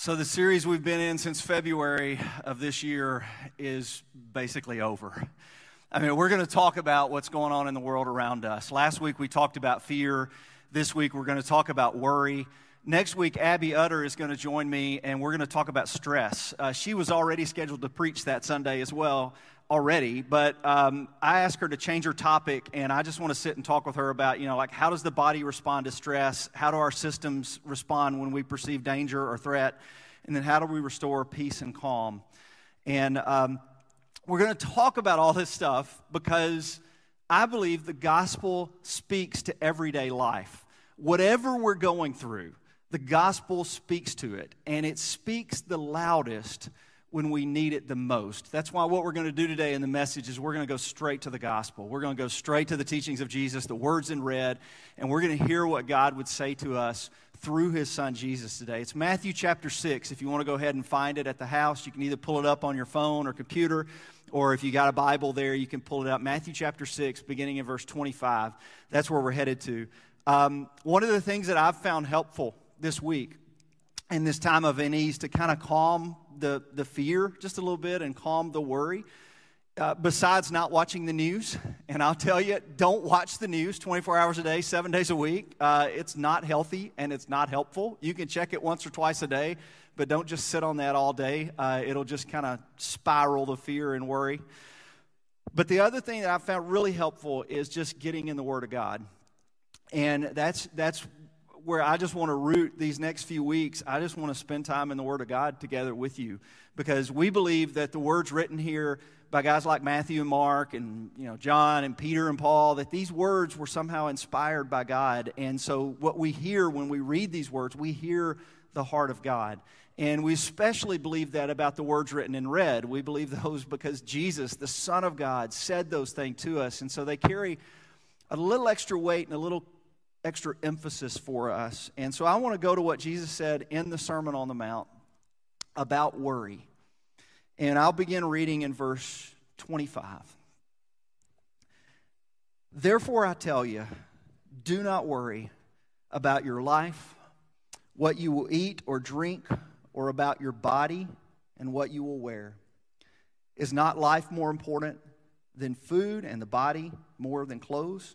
So, the series we've been in since February of this year is basically over. I mean, we're going to talk about what's going on in the world around us. Last week we talked about fear. This week we're going to talk about worry. Next week, Abby Utter is going to join me, and we're going to talk about stress. Uh, she was already scheduled to preach that Sunday as well, already, but um, I asked her to change her topic, and I just want to sit and talk with her about, you know, like how does the body respond to stress? How do our systems respond when we perceive danger or threat? And then how do we restore peace and calm? And um, we're going to talk about all this stuff because I believe the gospel speaks to everyday life. Whatever we're going through, the gospel speaks to it, and it speaks the loudest when we need it the most. That's why what we're going to do today in the message is we're going to go straight to the gospel. We're going to go straight to the teachings of Jesus, the words in red, and we're going to hear what God would say to us through his son Jesus today. It's Matthew chapter 6. If you want to go ahead and find it at the house, you can either pull it up on your phone or computer, or if you got a Bible there, you can pull it up. Matthew chapter 6, beginning in verse 25. That's where we're headed to. Um, one of the things that I've found helpful this week in this time of unease to kind of calm the, the fear just a little bit and calm the worry. Uh, besides not watching the news, and I'll tell you, don't watch the news 24 hours a day, seven days a week. Uh, it's not healthy and it's not helpful. You can check it once or twice a day, but don't just sit on that all day. Uh, it'll just kind of spiral the fear and worry. But the other thing that I found really helpful is just getting in the Word of God. And that's, that's where I just want to root these next few weeks. I just want to spend time in the Word of God together with you because we believe that the words written here by guys like Matthew and Mark and you know John and Peter and Paul that these words were somehow inspired by God. And so what we hear when we read these words, we hear the heart of God. And we especially believe that about the words written in red. We believe those because Jesus, the Son of God, said those things to us. And so they carry a little extra weight and a little extra emphasis for us. And so I want to go to what Jesus said in the Sermon on the Mount about worry. And I'll begin reading in verse 25. Therefore, I tell you, do not worry about your life, what you will eat or drink, or about your body and what you will wear. Is not life more important than food and the body more than clothes?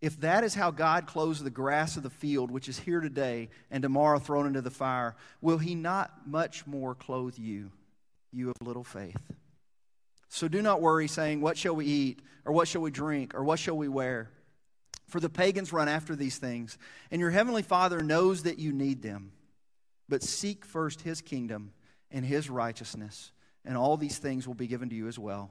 If that is how God clothes the grass of the field, which is here today and tomorrow thrown into the fire, will He not much more clothe you, you of little faith? So do not worry, saying, What shall we eat? Or what shall we drink? Or what shall we wear? For the pagans run after these things, and your heavenly Father knows that you need them. But seek first His kingdom and His righteousness, and all these things will be given to you as well.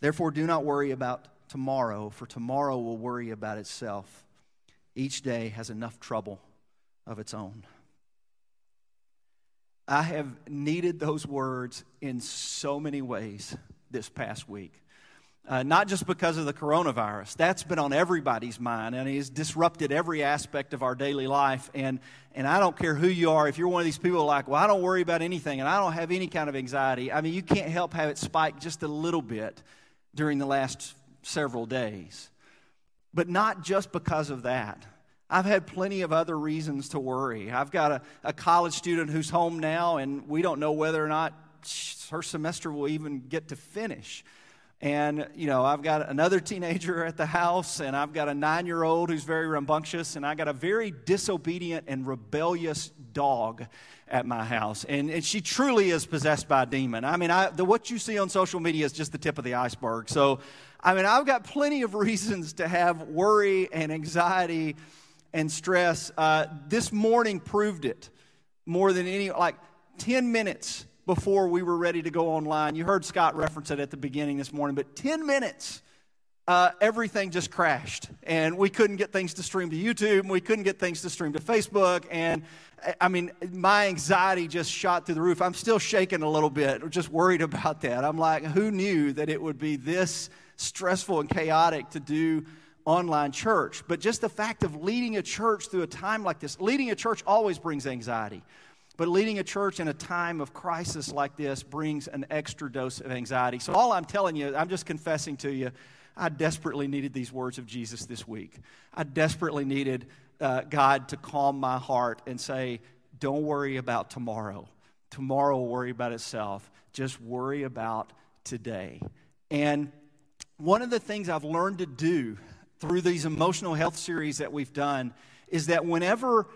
Therefore, do not worry about tomorrow, for tomorrow will worry about itself. Each day has enough trouble of its own. I have needed those words in so many ways this past week. Uh, not just because of the coronavirus. That's been on everybody's mind and it's disrupted every aspect of our daily life. And, and I don't care who you are, if you're one of these people like, well, I don't worry about anything and I don't have any kind of anxiety, I mean, you can't help have it spike just a little bit during the last several days. But not just because of that. I've had plenty of other reasons to worry. I've got a, a college student who's home now, and we don't know whether or not her semester will even get to finish. And, you know, I've got another teenager at the house, and I've got a nine year old who's very rambunctious, and I got a very disobedient and rebellious dog at my house. And, and she truly is possessed by a demon. I mean, I, the, what you see on social media is just the tip of the iceberg. So, I mean, I've got plenty of reasons to have worry and anxiety and stress. Uh, this morning proved it more than any, like 10 minutes before we were ready to go online. You heard Scott reference it at the beginning this morning, but 10 minutes uh, everything just crashed. And we couldn't get things to stream to YouTube, and we couldn't get things to stream to Facebook. And I mean, my anxiety just shot through the roof. I'm still shaking a little bit, just worried about that. I'm like, who knew that it would be this stressful and chaotic to do online church? But just the fact of leading a church through a time like this, leading a church always brings anxiety. But leading a church in a time of crisis like this brings an extra dose of anxiety. So, all I'm telling you, I'm just confessing to you, I desperately needed these words of Jesus this week. I desperately needed uh, God to calm my heart and say, Don't worry about tomorrow. Tomorrow will worry about itself. Just worry about today. And one of the things I've learned to do through these emotional health series that we've done is that whenever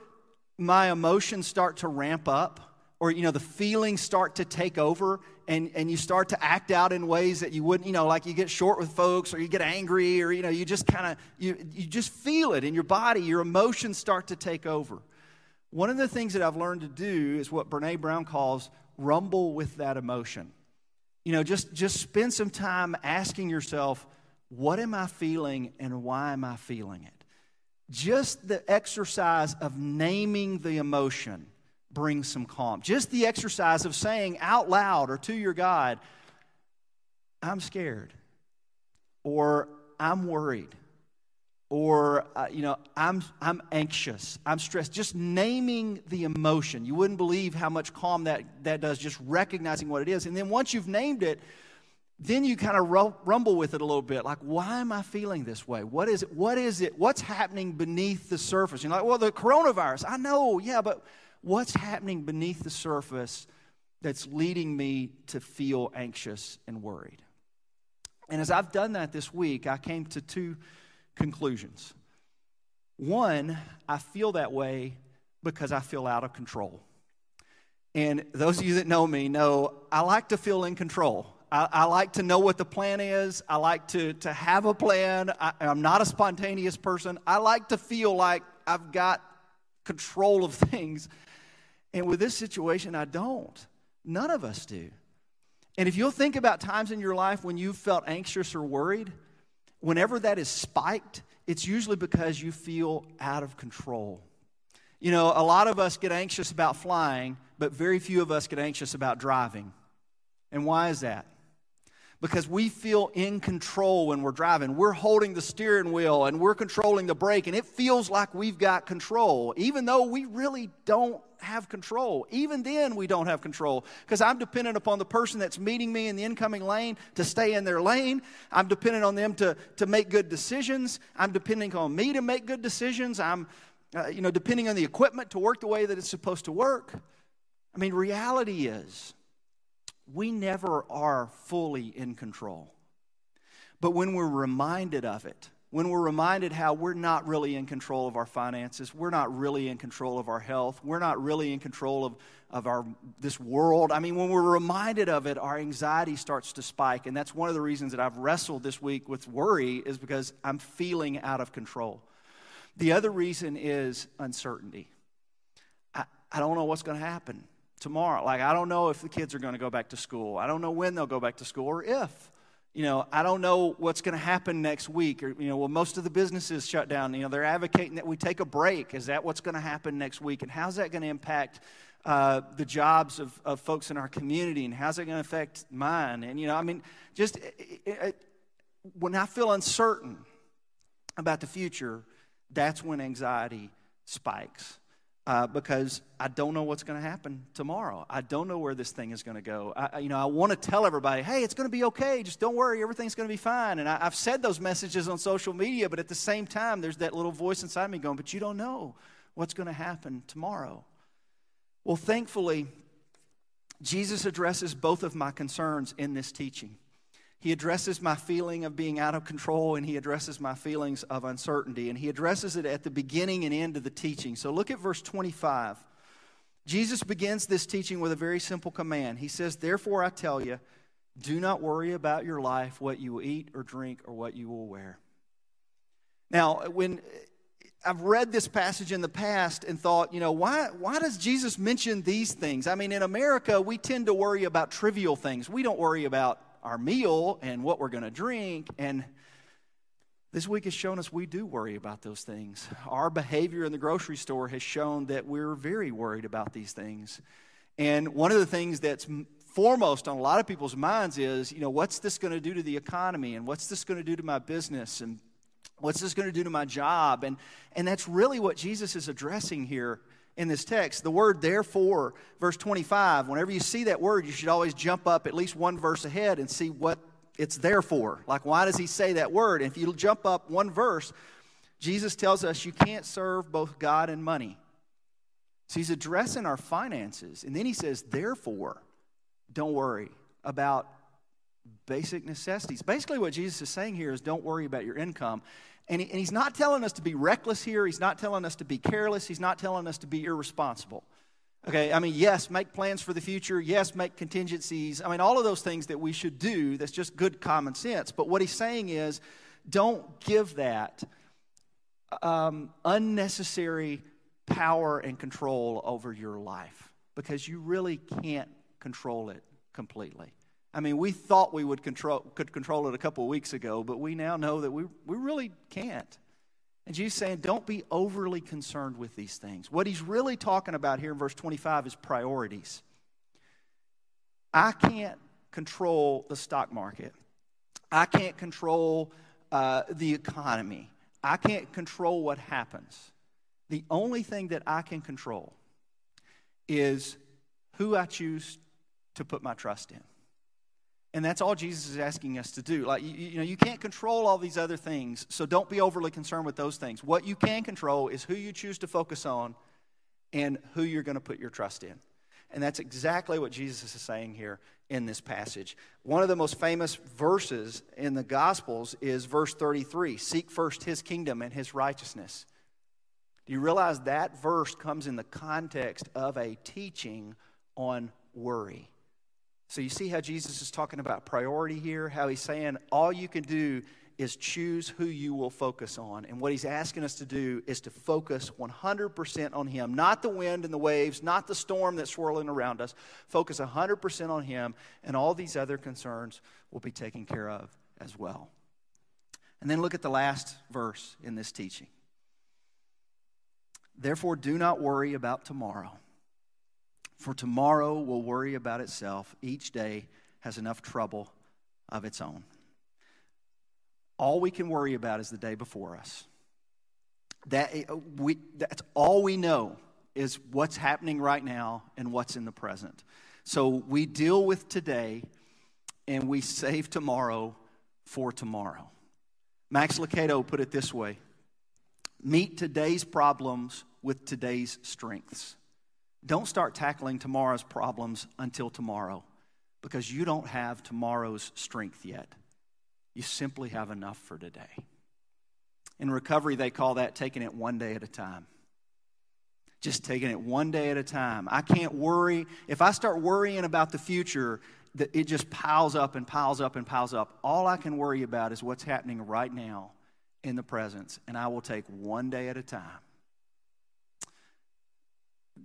my emotions start to ramp up, or you know the feelings start to take over and, and you start to act out in ways that you wouldn't you know like you get short with folks or you get angry or you know you just kind of you, you just feel it in your body. Your emotions start to take over. One of the things that i've learned to do is what brene brown calls rumble with that emotion. You know just just spend some time asking yourself what am i feeling and why am i feeling it just the exercise of naming the emotion brings some calm. Just the exercise of saying out loud or to your God, I'm scared, or I'm worried, or uh, you know, I'm I'm anxious, I'm stressed. Just naming the emotion, you wouldn't believe how much calm that that does. Just recognizing what it is, and then once you've named it, then you kind of rumble with it a little bit like why am i feeling this way what is it what is it what's happening beneath the surface you're like well the coronavirus i know yeah but what's happening beneath the surface that's leading me to feel anxious and worried. And as I've done that this week, I came to two conclusions. One, I feel that way because I feel out of control. And those of you that know me know I like to feel in control. I, I like to know what the plan is. I like to, to have a plan. I, I'm not a spontaneous person. I like to feel like I've got control of things. And with this situation, I don't. None of us do. And if you'll think about times in your life when you've felt anxious or worried, whenever that is spiked, it's usually because you feel out of control. You know, a lot of us get anxious about flying, but very few of us get anxious about driving. And why is that? Because we feel in control when we're driving. We're holding the steering wheel and we're controlling the brake, and it feels like we've got control, even though we really don't have control. Even then, we don't have control because I'm dependent upon the person that's meeting me in the incoming lane to stay in their lane. I'm dependent on them to, to make good decisions. I'm depending on me to make good decisions. I'm, uh, you know, depending on the equipment to work the way that it's supposed to work. I mean, reality is we never are fully in control. But when we're reminded of it, when we're reminded how we're not really in control of our finances, we're not really in control of our health, we're not really in control of, of our, this world. I mean, when we're reminded of it, our anxiety starts to spike. And that's one of the reasons that I've wrestled this week with worry, is because I'm feeling out of control. The other reason is uncertainty. I, I don't know what's going to happen tomorrow. Like, I don't know if the kids are going to go back to school. I don't know when they'll go back to school or if. You know, I don't know what's going to happen next week. Or, you know, well, most of the businesses shut down. You know, they're advocating that we take a break. Is that what's going to happen next week? And how's that going to impact uh, the jobs of, of folks in our community? And how's it going to affect mine? And, you know, I mean, just it, it, when I feel uncertain about the future, that's when anxiety spikes uh, because I don't know what's going to happen tomorrow. I don't know where this thing is going to go. I, you know, I want to tell everybody, hey, it's going to be okay. Just don't worry. Everything's going to be fine. And I, I've said those messages on social media, but at the same time, there's that little voice inside me going, but you don't know what's going to happen tomorrow. Well, thankfully, Jesus addresses both of my concerns in this teaching. He addresses my feeling of being out of control and he addresses my feelings of uncertainty. And he addresses it at the beginning and end of the teaching. So look at verse 25. Jesus begins this teaching with a very simple command. He says, Therefore, I tell you, do not worry about your life, what you will eat or drink, or what you will wear. Now, when I've read this passage in the past and thought, you know, why, why does Jesus mention these things? I mean, in America, we tend to worry about trivial things. We don't worry about our meal and what we're going to drink. And This week has shown us we do worry about those things. Our behavior in the grocery store has shown that we're very worried about these things. And one of the things that's foremost on a lot of people's minds is, you know, what's this going to do to the economy and what's this going to do to my business and what's this going to do to my job? And, and that's really what Jesus is addressing here in this text. The word therefore, verse 25, whenever you see that word, you should always jump up at least one verse ahead and see what it's there for. Like, why does he say that word? And if you jump up one verse, Jesus tells us you can't serve both God and money. So he's addressing our finances. And then he says, therefore, don't worry about basic necessities. Basically, what Jesus is saying here is don't worry about your income. And, he, and he's not telling us to be reckless here. He's not telling us to be careless. He's not telling us to be irresponsible. Okay, I mean, yes, make plans for the future. Yes, make contingencies. I mean, all of those things that we should do, that's just good common sense. But what he's saying is don't give that um, unnecessary power and control over your life because you really can't control it completely. I mean, we thought we would control, could control it a couple of weeks ago, but we now know that we, we really can't. And Jesus saying, don't be overly concerned with these things. What he's really talking about here in verse 25 is priorities. I can't control the stock market, I can't control uh, the economy, I can't control what happens. The only thing that I can control is who I choose to put my trust in. And that's all Jesus is asking us to do. Like, you, you, know, you can't control all these other things, so don't be overly concerned with those things. What you can control is who you choose to focus on and who you're going to put your trust in. And that's exactly what Jesus is saying here in this passage. One of the most famous verses in the Gospels is verse 33 Seek first his kingdom and his righteousness. Do you realize that verse comes in the context of a teaching on worry? So you see how Jesus is talking about priority here, how he's saying all you can do is choose who you will focus on. And what he's asking us to do is to focus 100% on him, not the wind and the waves, not the storm that's swirling around us. Focus 100% on him, and all these other concerns will be taken care of as well. And then look at the last verse in this teaching. Therefore, do not worry about tomorrow for tomorrow will worry about itself. Each day has enough trouble of its own. All we can worry about is the day before us. That eh, we, that's all we know is what's happening right now and what's in the present. So we deal with today and we save tomorrow for tomorrow. Max Lucado put it this way Meet today's problems with today's strengths. Don't start tackling tomorrow's problems until tomorrow because you don't have tomorrow's strength yet. You simply have enough for today. In recovery, they call that taking it one day at a time. Just taking it one day at a time. I can't worry. If I start worrying about the future, it just piles up and piles up and piles up. All I can worry about is what's happening right now in the presence, and I will take one day at a time.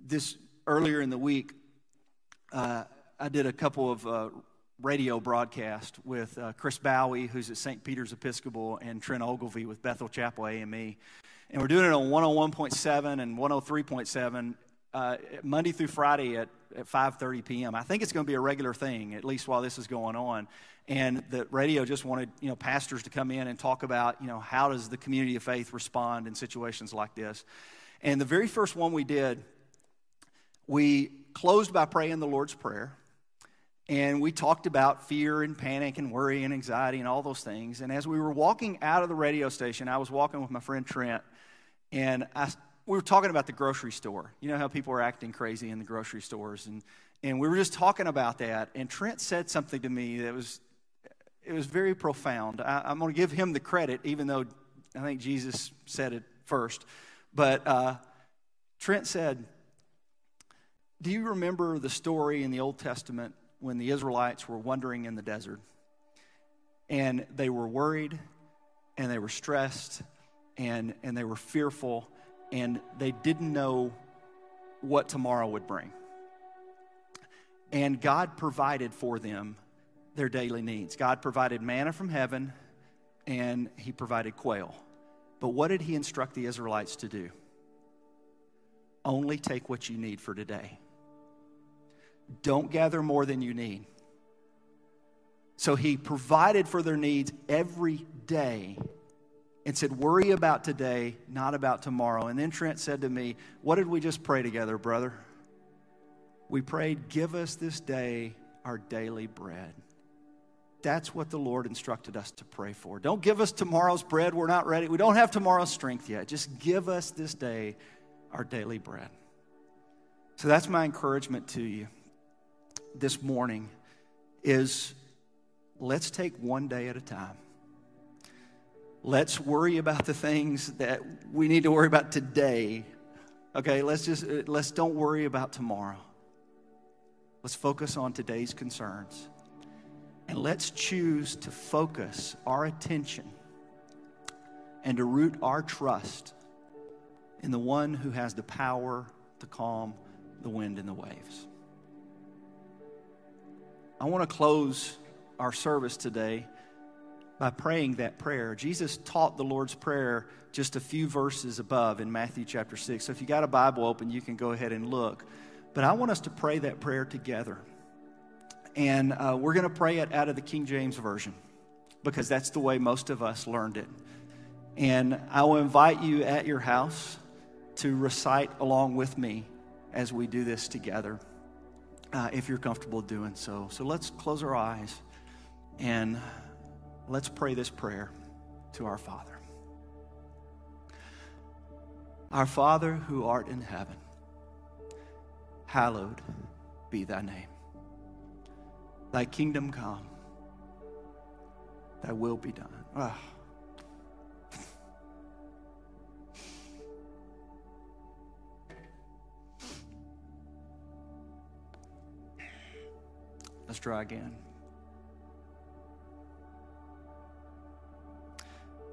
This earlier in the week, uh, I did a couple of uh, radio broadcasts with uh, Chris Bowie, who's at St. Peter's Episcopal, and Trent Ogilvie with Bethel Chapel AME. And we're doing it on 101.7 and 103.7 uh, Monday through Friday at, at 5.30 p.m. I think it's going to be a regular thing, at least while this is going on. And the radio just wanted, you know, pastors to come in and talk about, you know, how does the community of faith respond in situations like this. And the very first one we did – we closed by praying the Lord's Prayer. And we talked about fear and panic and worry and anxiety and all those things. And as we were walking out of the radio station, I was walking with my friend Trent, and I, we were talking about the grocery store. You know how people are acting crazy in the grocery stores. And, and we were just talking about that. And Trent said something to me that was, it was very profound. I, am going to give him the credit, even though I think Jesus said it first. But uh, Trent said, do you remember the story in the Old Testament when the Israelites were wandering in the desert? And they were worried and they were stressed and, and they were fearful and they didn't know what tomorrow would bring. And God provided for them their daily needs. God provided manna from heaven and he provided quail. But what did he instruct the Israelites to do? Only take what you need for today. Don't gather more than you need. So he provided for their needs every day and said, Worry about today, not about tomorrow. And then Trent said to me, What did we just pray together, brother? We prayed, Give us this day our daily bread. That's what the Lord instructed us to pray for. Don't give us tomorrow's bread. We're not ready. We don't have tomorrow's strength yet. Just give us this day our daily bread. So that's my encouragement to you this morning is let's take one day at a time. Let's worry about the things that we need to worry about today. Okay, let's just let's don't worry about tomorrow. Let's focus on today's concerns. And let's choose to focus our attention and to root our trust in the one who has the power to calm the wind and the waves. I want to close our service today by praying that prayer. Jesus taught the Lord's Prayer just a few verses above in Matthew chapter 6. So if you got a Bible open, you can go ahead and look. But I want us to pray that prayer together. And uh, we're going to pray it out of the King James Version because that's the way most of us learned it. And I will invite you at your house to recite along with me as we do this together, uh, if you're comfortable doing so. So let's close our eyes and let's pray this prayer to our Father. Our Father who art in heaven, hallowed be thy name. Thy kingdom come, thy will be done. Oh. Let's try again.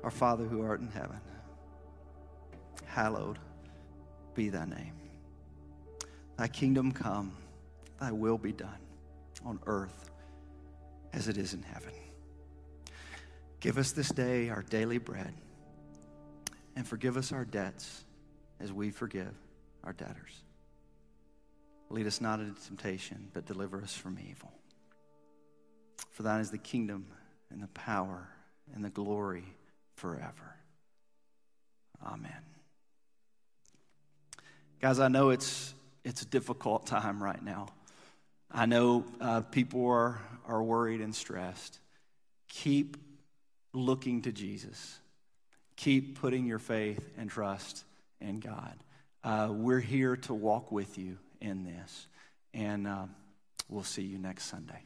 Our Father who art in heaven, hallowed be thy name. Thy kingdom come, thy will be done on earth as it is in heaven. Give us this day our daily bread and forgive us our debts as we forgive our debtors. Lead us not into temptation, but deliver us from evil. For thine is the kingdom and the power and the glory forever. Amen. Guys, I know it's, it's a difficult time right now. I know uh, people are, are worried and stressed. Keep looking to Jesus. Keep putting your faith and trust in God. Uh, we're here to walk with you in this. And uh, we'll see you next Sunday.